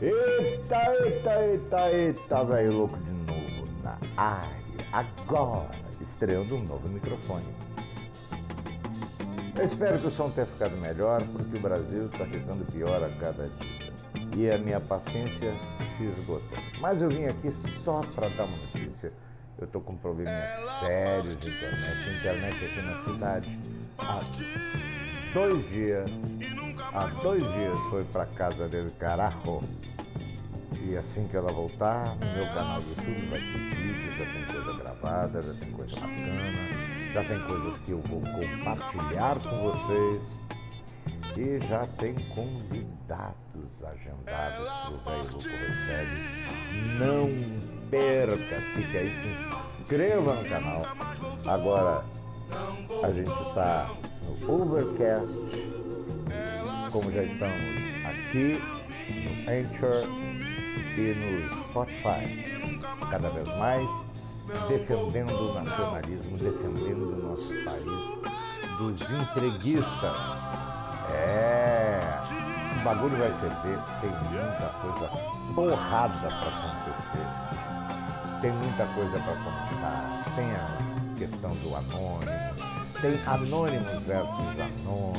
Eita, eita, eita, eita, velho louco de novo na área. Agora, estreando um novo microfone. Eu espero que o som tenha ficado melhor, porque o Brasil está ficando pior a cada dia. E a minha paciência se esgotou. Mas eu vim aqui só para dar uma notícia. Eu estou com probleminhas sérios de internet. Internet aqui na cidade. Há dois dias, há dois dias foi para casa dele, carajo. E assim que ela voltar, meu canal do YouTube vai ter vídeo, já tem coisa gravada, já tem coisa bacana já tem coisas que eu vou compartilhar com vocês e já tem convidados agendados para o Velho Louco Recebe. Não perca, fique aí, se inscreva no canal. Agora a gente está no Overcast, como já estamos aqui no Anchor e no Spotify. Cada vez mais defendendo o nacionalismo, defendendo o nosso país dos entreguistas. É, o bagulho vai ferver, tem muita coisa porrada para acontecer, tem muita coisa para comentar, tem a questão do anônimo, tem anônimos versus anônimos,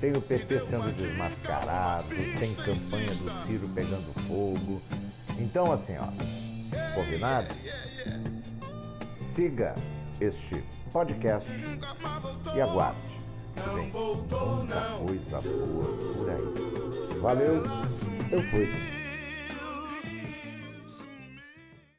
tem o PT sendo desmascarado, tem campanha do Ciro pegando fogo. Então, assim, ó, combinado? Siga este podcast e aguarde. Vem muita coisa boa por aí. Valeu, eu fui.